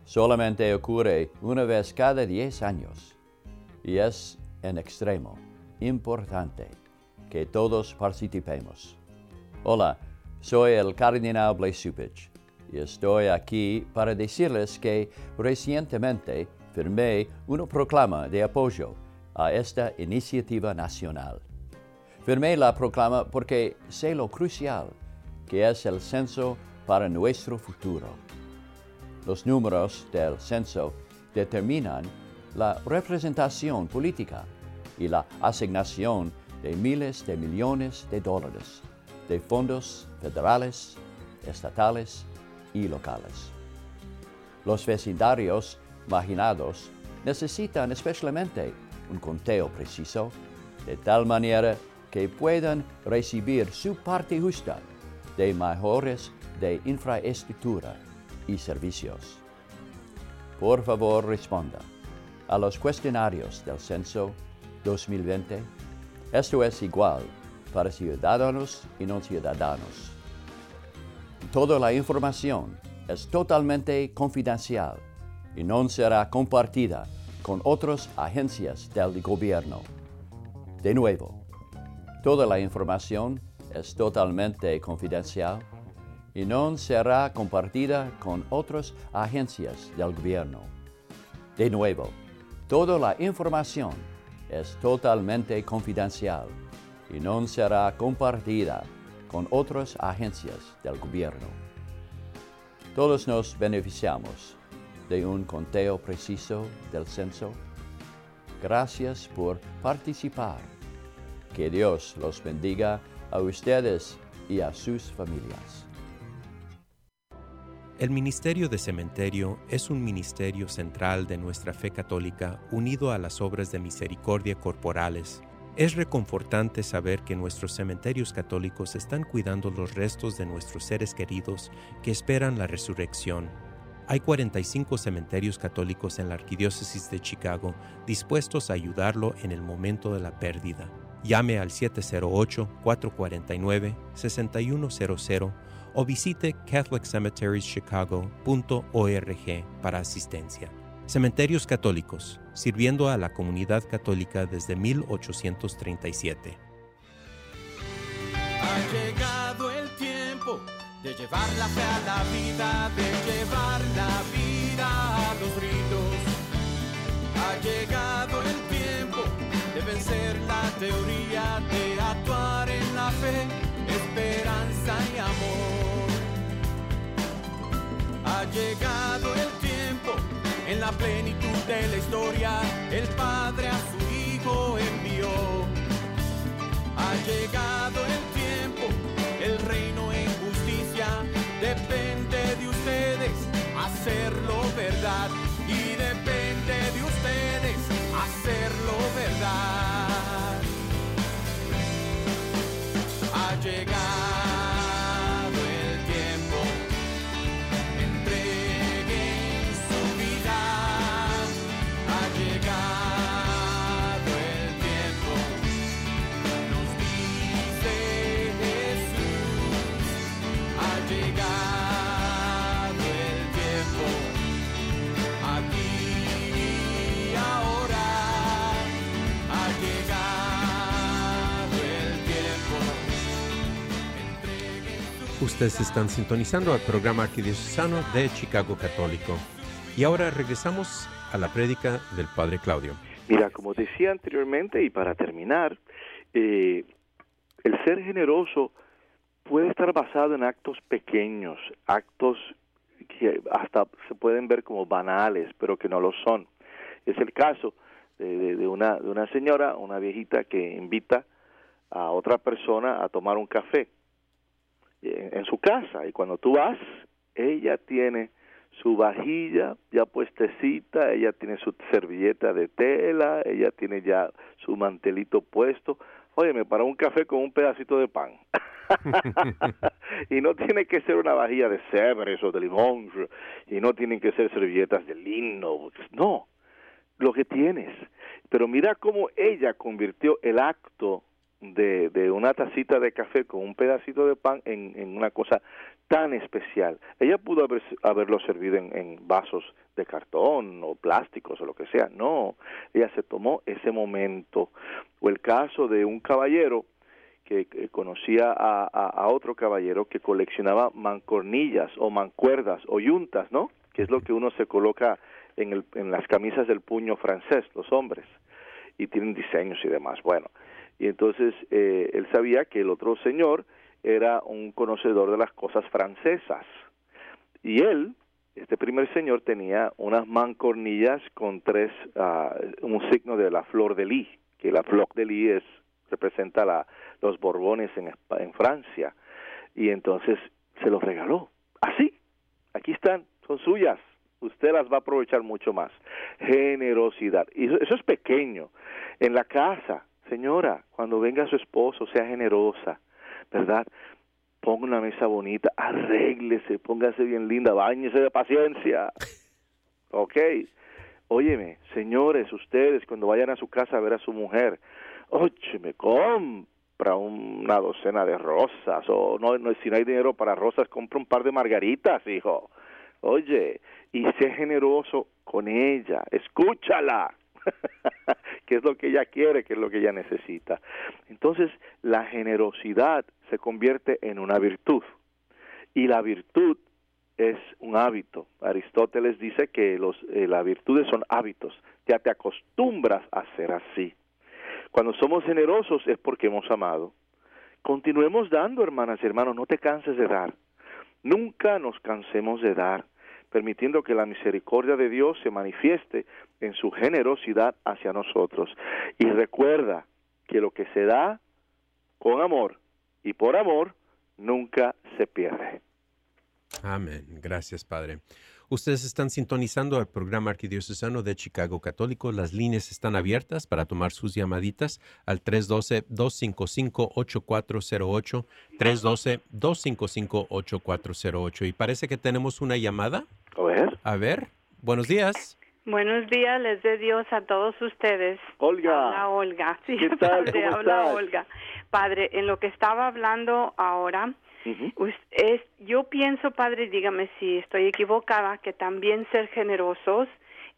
D: solamente ocurre una vez cada 10 años y es en extremo importante que todos participemos. Hola, soy el cardenal Blaise y estoy aquí para decirles que recientemente firmé una proclama de apoyo a esta iniciativa nacional. Firmé la proclama porque sé lo crucial que es el censo para nuestro futuro. Los números del censo determinan la representación política y la asignación de miles de millones de dólares de fondos federales, estatales y locales. Los vecindarios marginados necesitan especialmente un conteo preciso, de tal manera que puedan recibir su parte justa de mejores de infraestructura y servicios. Por favor, responda a los cuestionarios del Censo 2020. Esto es igual para ciudadanos y no ciudadanos. Toda la información es totalmente confidencial y no será compartida con otras agencias del gobierno. De nuevo, Toda la información es totalmente confidencial y no será compartida con otras agencias del gobierno. De nuevo, toda la información es totalmente confidencial y no será compartida con otras agencias del gobierno. Todos nos beneficiamos de un conteo preciso del censo. Gracias por participar que Dios los bendiga a ustedes y a sus familias.
A: El Ministerio de Cementerio es un ministerio central de nuestra fe católica unido a las obras de misericordia corporales. Es reconfortante saber que nuestros cementerios católicos están cuidando los restos de nuestros seres queridos que esperan la resurrección. Hay 45 cementerios católicos en la Arquidiócesis de Chicago dispuestos a ayudarlo en el momento de la pérdida. Llame al 708-449-6100 o visite catholiccemeterieschicago.org para asistencia. Cementerios Católicos, sirviendo a la comunidad católica desde 1837.
C: Ha llegado el tiempo de llevar la fe a la vida, de llevar la vida a los ritos. Ha llegado el vencer la teoría, de actuar en la fe, esperanza y amor. Ha llegado el tiempo, en la plenitud de la historia, el Padre a su Hijo envió. Ha llegado el tiempo, el reino en justicia, depende de ustedes hacerlo verdad y depende de ustedes hacerlo verdad. Ha
A: Ustedes están sintonizando al programa arquidiocesano de Chicago Católico. Y ahora regresamos a la prédica del Padre Claudio.
B: Mira, como decía anteriormente y para terminar, eh, el ser generoso puede estar basado en actos pequeños, actos que hasta se pueden ver como banales, pero que no lo son. Es el caso de, de, una, de una señora, una viejita que invita a otra persona a tomar un café en, su casa y cuando tú vas, ella tiene su vajilla ya puestecita, ella tiene su servilleta de tela, ella tiene ya su mantelito puesto. Óyeme, para un café con un pedacito de pan. y no tiene que ser una vajilla de cebres o de limón, y no tienen que ser servilletas de lino, no, lo que tienes. Pero mira cómo ella convirtió el acto de, de, una tacita de café con un pedacito de pan en, en una cosa tan especial. Ella pudo haber, haberlo servido en, en, vasos de cartón o plásticos o lo que sea. No, ella se tomó ese momento. O el caso de un caballero que, conocía a, a, otro caballero que coleccionaba mancornillas o mancuerdas o yuntas, ¿no? Que es lo que uno se coloca en, el, en las camisas del puño francés, los hombres, y tienen diseños y demás. Bueno, y entonces eh, él sabía que el otro señor era un conocedor de las cosas francesas. Y él, este primer señor, tenía unas mancornillas con tres, uh, un signo de la flor de lis, que la flor de lis es, representa la, los Borbones en, en Francia. Y entonces se los regaló. Así, aquí están, son suyas usted las va a aprovechar mucho más. Generosidad. Y eso, eso, es pequeño. En la casa, Señora, cuando venga su esposo, sea generosa, ¿verdad? Ponga una mesa bonita, arréglese, póngase bien linda, bañese de paciencia. ¿Ok? Óyeme, señores, ustedes cuando vayan a su casa a ver a su mujer, óyeme, compra una docena de rosas, o no, no, si no hay dinero para rosas, compra un par de margaritas, hijo. Oye, y sé generoso con ella, escúchala. que es lo que ella quiere, que es lo que ella necesita. Entonces, la generosidad se convierte en una virtud y la virtud es un hábito. Aristóteles dice que los, eh, las virtudes son hábitos, ya te acostumbras a ser así. Cuando somos generosos es porque hemos amado. Continuemos dando, hermanas y hermanos, no te canses de dar. Nunca nos cansemos de dar permitiendo que la misericordia de Dios se manifieste en su generosidad hacia nosotros. Y recuerda que lo que se da con amor y por amor nunca se pierde.
A: Amén. Gracias, Padre. Ustedes están sintonizando el programa arquidiocesano de Chicago Católico. Las líneas están abiertas para tomar sus llamaditas al 312-255-8408, 312-255-8408. Y parece que tenemos una llamada.
B: A ver.
A: A ver. Buenos días.
E: Buenos días, les de Dios a todos ustedes.
B: Olga.
E: Habla Olga. Sí,
B: ¿Qué tal?
E: padre,
B: ¿Cómo
E: habla
B: estás?
E: Olga. Padre, en lo que estaba hablando ahora, es, yo pienso, padre, dígame si estoy equivocada, que también ser generosos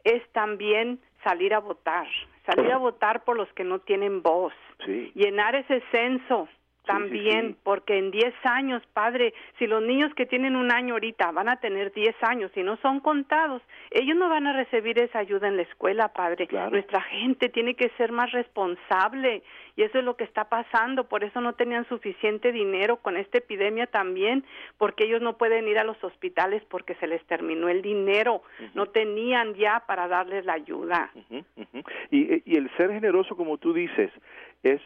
E: es también salir a votar, salir a votar por los que no tienen voz,
B: Sí.
E: llenar ese censo también,
B: sí.
E: porque en 10 años, padre, si los niños que tienen un año ahorita van a tener 10 años y no son contados, ellos no van a recibir esa ayuda en la escuela, padre.
B: Claro.
E: Nuestra gente tiene que ser más responsable y eso es lo que está pasando, por eso no tenían suficiente dinero con esta epidemia también, porque ellos no pueden ir a los hospitales porque se les terminó el dinero, no tenían ya para darles la ayuda.
B: Ujú. Y, y el ser generoso, como tú dices, es,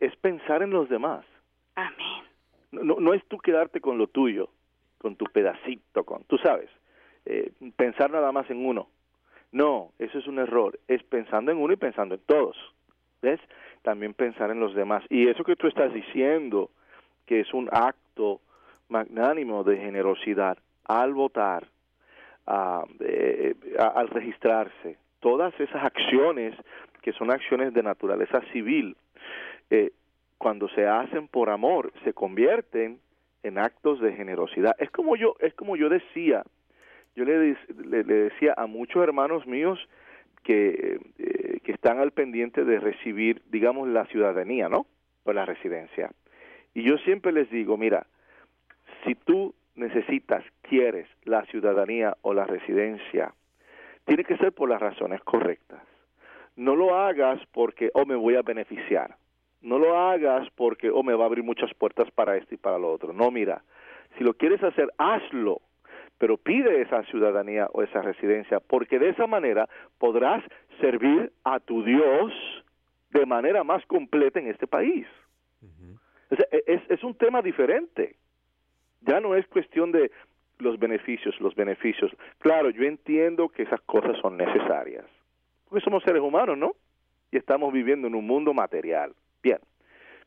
B: es pensar en los demás.
E: Amén.
B: No, no es tú quedarte con lo tuyo, con tu pedacito, con, tú sabes, eh, pensar nada más en uno. No, eso es un error. Es pensando en uno y pensando en todos. ¿Ves? También pensar en los demás. Y eso que tú estás diciendo, que es un acto magnánimo de generosidad al votar, eh, al registrarse, todas esas acciones que son acciones de naturaleza civil, eh, cuando se hacen por amor, se convierten en actos de generosidad. Es como yo, es como yo decía, yo le, dec- le- le decía a muchos hermanos míos que, eh, que están al pendiente de recibir, digamos, la ciudadanía, ¿no? O la residencia. Y yo siempre les digo, mira, si tú necesitas, quieres la ciudadanía o la residencia, tiene que ser por las razones correctas. No lo hagas porque, oh, me voy a beneficiar. No lo hagas porque, oh, me va a abrir muchas puertas para esto y para lo otro. No, mira, si lo quieres hacer, hazlo, pero pide esa ciudadanía o esa residencia, porque de esa manera podrás servir a tu Dios de manera más completa en este país. E, es, es un tema diferente. Ya no es cuestión de los beneficios, los beneficios. Claro, yo entiendo que esas cosas son necesarias, porque somos seres humanos, ¿no? Y estamos viviendo en un mundo material. Bien,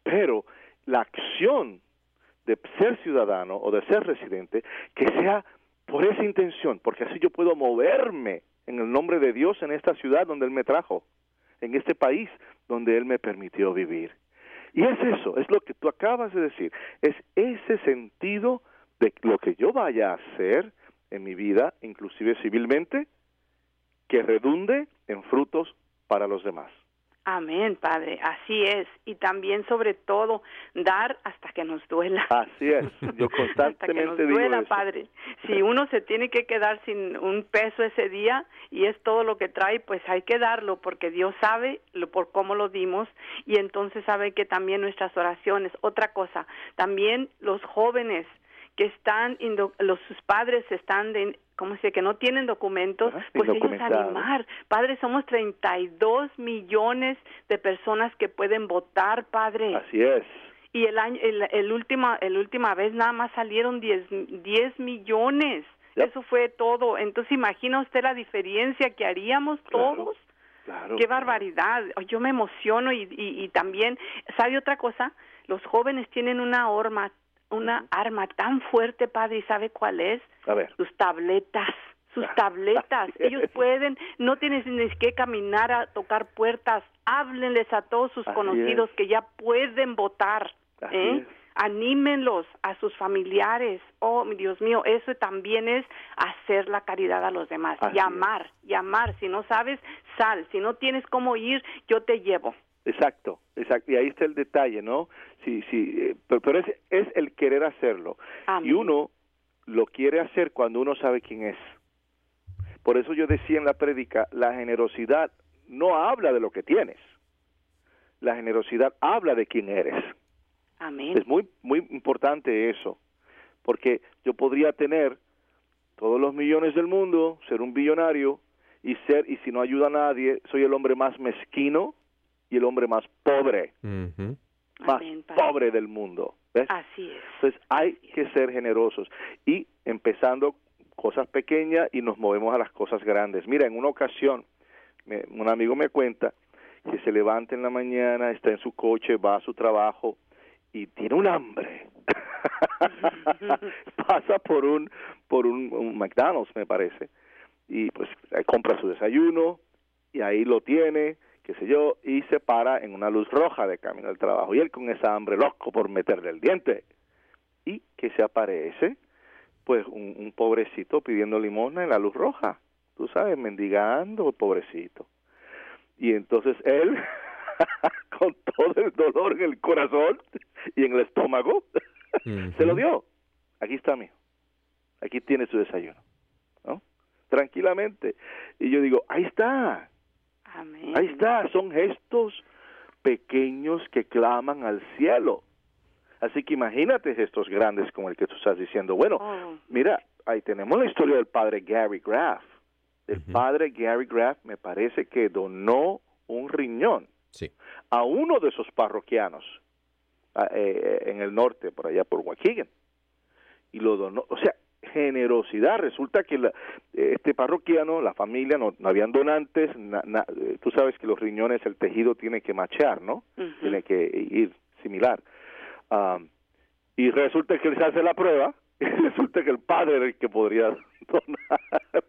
B: pero la acción de ser ciudadano o de ser residente, que sea por esa intención, porque así yo puedo moverme en el nombre de Dios en esta ciudad donde Él me trajo, en este país donde Él me permitió vivir. Y es eso, es lo que tú acabas de decir, es ese sentido de lo que yo vaya a hacer en mi vida, inclusive civilmente, que redunde en frutos para los demás.
E: Amén, Padre, así es. Y también, sobre todo, dar hasta que nos duela.
B: Así es, yo constantemente hasta que nos duela,
E: Padre. Si uno se tiene que quedar sin un peso ese día y es todo lo que trae, pues hay que darlo porque Dios sabe lo, por cómo lo dimos y entonces sabe que también nuestras oraciones. Otra cosa, también los jóvenes que están, los sus padres están de, ¿cómo se que no tienen documentos, pues ellos animar. Padre, somos 32 millones de personas que pueden votar, Padre.
B: Así es.
E: Y el año, el, el última, el última vez nada más salieron 10, 10 millones. Eso fue todo. Entonces, imagina usted la diferencia que haríamos todos. Claro, Qué barbaridad. Yo me emociono y, y, y también, ¿sabe otra cosa? Los jóvenes tienen una horma una arma tan fuerte, padre, ¿y sabe cuál es?
B: A ver.
E: Sus tabletas sus tabletas. Ellos pueden, no tienen ni que caminar a tocar puertas. Háblenles a todos sus conocidos que ya pueden votar. ¿eh? Anímenlos a sus familiares. Oh, Dios mío, eso también es hacer la caridad a los demás. llamar, llamar. Si no sabes, sal. Si no tienes cómo ir, yo te llevo.
B: Exacto, exacto. Y ahí está el detalle, ¿no? Sí, sí, eh, pero, es, es, el querer hacerlo. Y uno lo quiere hacer cuando uno sabe quién es. Por eso yo decía en la prédica, la generosidad no habla de lo que tienes. La generosidad habla de quién eres.
E: Amén.
B: Es muy muy importante eso, porque yo podría tener todos los millones del mundo, ser un billonario y ser y si no ayuda a nadie, soy el hombre más mezquino, y el hombre más pobre, más pobre del mundo. ¿ves?
E: Así es.
B: Entonces hay que ser generosos y empezando cosas pequeñas y nos movemos a las cosas grandes. Mira, en una ocasión, un amigo me cuenta que se levanta en la mañana, está en su coche, va a su trabajo y tiene un hambre. Pasa por un por un, McDonald's, me parece, y pues compra su desayuno y ahí lo tiene qué sé yo, y se para en una luz roja de camino al trabajo. Y él con esa hambre loco por meterle el diente. Y que se aparece, pues, un, pobrecito pidiendo limosna en la luz roja. Tú sabes, mendigando, pobrecito. Y entonces él, con todo el dolor en el corazón y en el estómago, se lo dio. Aquí está, mío. Aquí tiene su desayuno. ¿no? Tranquilamente. Y yo digo, ahí está Ahí está, son gestos pequeños que claman al cielo. Así que imagínate gestos grandes como el que tú estás diciendo. Bueno, oh. mira, ahí tenemos la historia del padre Gary Graff. El padre Gary Graff me parece que donó un riñón a uno de esos parroquianos eh, en el norte, por allá por Waukegan. Y lo donó, o sea, generosidad. Resulta que este parroquiano, la familia, no, habían donantes. Eh, tú sabes que los riñones, el tejido tiene que machear, ¿no? Tiene que ir similar. y resulta que él se hace la prueba y resulta que el padre era el que podría donar.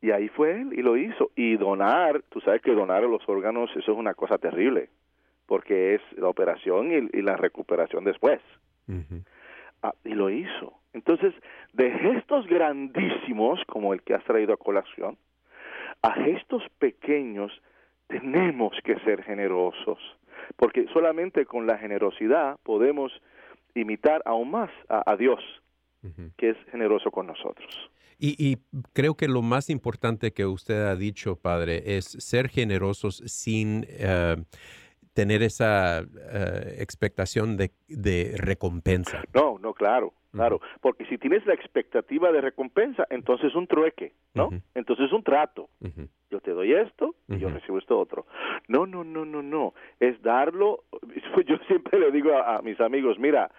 B: Y ahí fue él y lo hizo. Y donar, tú sabes que donar los órganos, eso es una cosa terrible, porque es la operación y, la recuperación después. Ah, y lo hizo. Entonces, de gestos grandísimos, como el que has traído a colación, a gestos pequeños tenemos que ser generosos, porque solamente con la generosidad podemos imitar aún más a, Dios que es generoso con nosotros.
A: Y, creo que lo más importante que usted ha dicho, padre, es ser generosos sin eh, tener esa eh, expectación de, recompensa.
B: No, no, claro, claro. Porque si tienes la expectativa de recompensa, entonces es un trueque, ¿no? Entonces es un trato. Yo te doy esto y yo recibo esto otro. No, no, no, no, no. Es darlo. Yo siempre le digo a mis amigos, mira,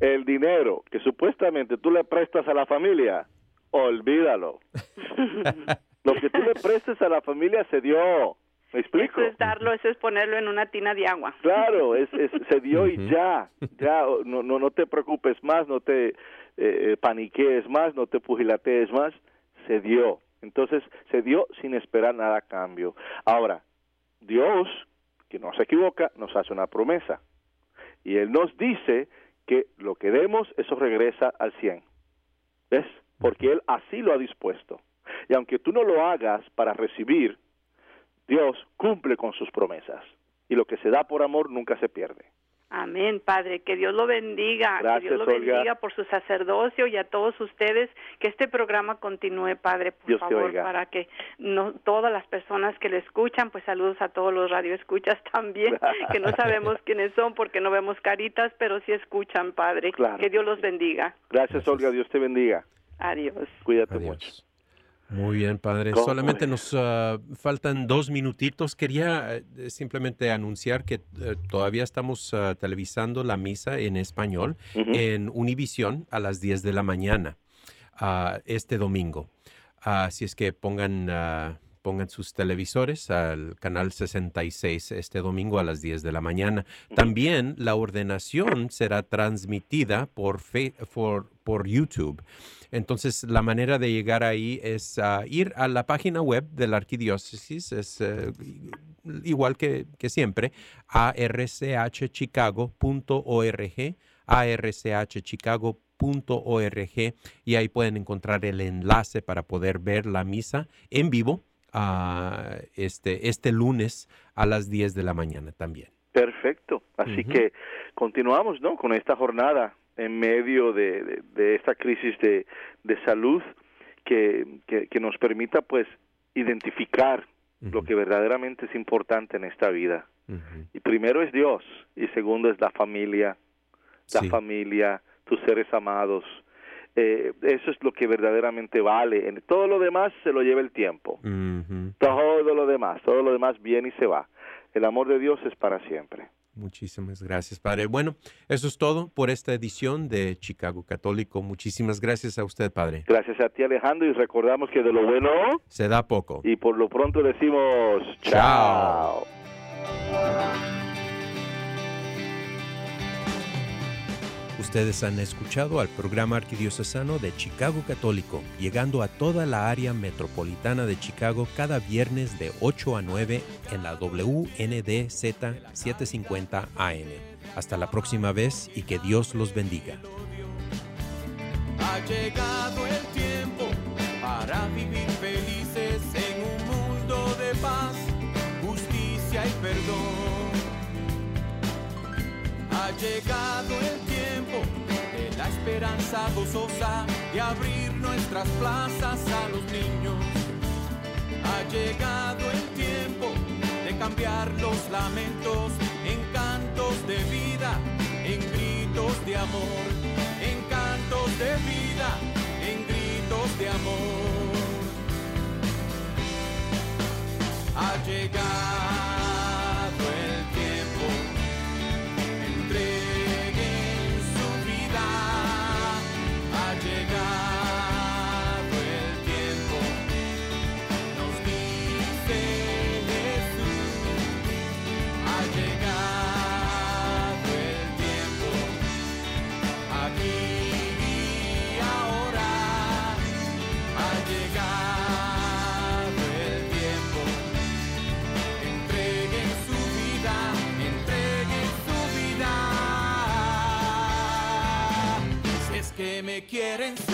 B: el dinero que supuestamente tú le prestas a la familia, olvídalo. Lo que tú le prestes a la familia se dio. ¿Me explico?
E: Eso es darlo, eso es ponerlo en una tina de agua.
B: Claro, es, se dio y ya, ya, no, no, no te preocupes más, no te eh, eh, paniquees más, no te pugilatees más, se dio. Entonces, se dio sin esperar nada a cambio. Ahora, Dios, que no se equivoca, nos hace una promesa. Y Él nos dice que lo que demos, eso regresa al 100. ¿Ves? Porque Él así lo ha dispuesto. Y aunque tú no lo hagas para recibir, Dios cumple con sus promesas. Y lo que se da por amor nunca se pierde.
E: Amén, Padre. Que Dios lo bendiga. que Dios lo bendiga por su sacerdocio y a todos ustedes. Que este programa continúe, Padre, por favor, para que no todas las personas que le escuchan, pues saludos a todos los radioescuchas también, que no sabemos quiénes son porque no vemos caritas, pero sí escuchan, Padre. Que Dios los bendiga.
B: Gracias, Olga. Dios te bendiga.
E: Adiós.
B: Cuídate mucho.
A: Muy bien, padre. Solamente nos ah, faltan dos minutitos. Quería eh, simplemente anunciar que eh, todavía estamos ah, televisando la misa en español en Univisión a las 10 de la mañana ah, este domingo. Así es que pongan, pongan sus televisores al canal 66 este domingo a las 10 de la mañana. También la ordenación será transmitida por, por, por YouTube. Entonces, la manera de llegar ahí es ah, ir a la página web de la arquidiócesis, es eh, igual que, siempre, archchicago.org, archchicago.org, y ahí pueden encontrar el enlace para poder ver la misa en vivo ah, este, este lunes a las 10 de la mañana también.
B: Perfecto. Así que continuamos, ¿no? Con esta jornada en medio de, esta crisis de, salud que, que, nos permita pues identificar lo que verdaderamente es importante en esta vida. Y primero es Dios y segundo es la familia, la familia, tus seres amados. Eh, eso es lo que verdaderamente vale. Todo lo demás se lo lleva el tiempo. Todo lo demás, todo lo demás viene y se va. El amor de Dios es para siempre.
A: Muchísimas gracias, Padre. Bueno, eso es todo por esta edición de Chicago Católico. Muchísimas gracias a usted, Padre.
B: Gracias a ti, Alejandro, y recordamos que de lo bueno
A: se da poco.
B: Y por lo pronto decimos chao.
A: Ustedes han escuchado al programa arquidiocesano de Chicago Católico, llegando a toda la área metropolitana de Chicago cada viernes de 8 a 9 en la WNDZ 750 AM. Hasta la próxima vez y que Dios los bendiga.
C: Ha llegado el tiempo para vivir felices en un mundo de paz, justicia y perdón. Ha llegado el tiempo de la esperanza gozosa de abrir nuestras plazas a los niños. Ha llegado el tiempo de cambiar los lamentos en cantos de vida, en gritos de amor, en cantos de vida, en gritos de amor. Ha llegado quieren seguir.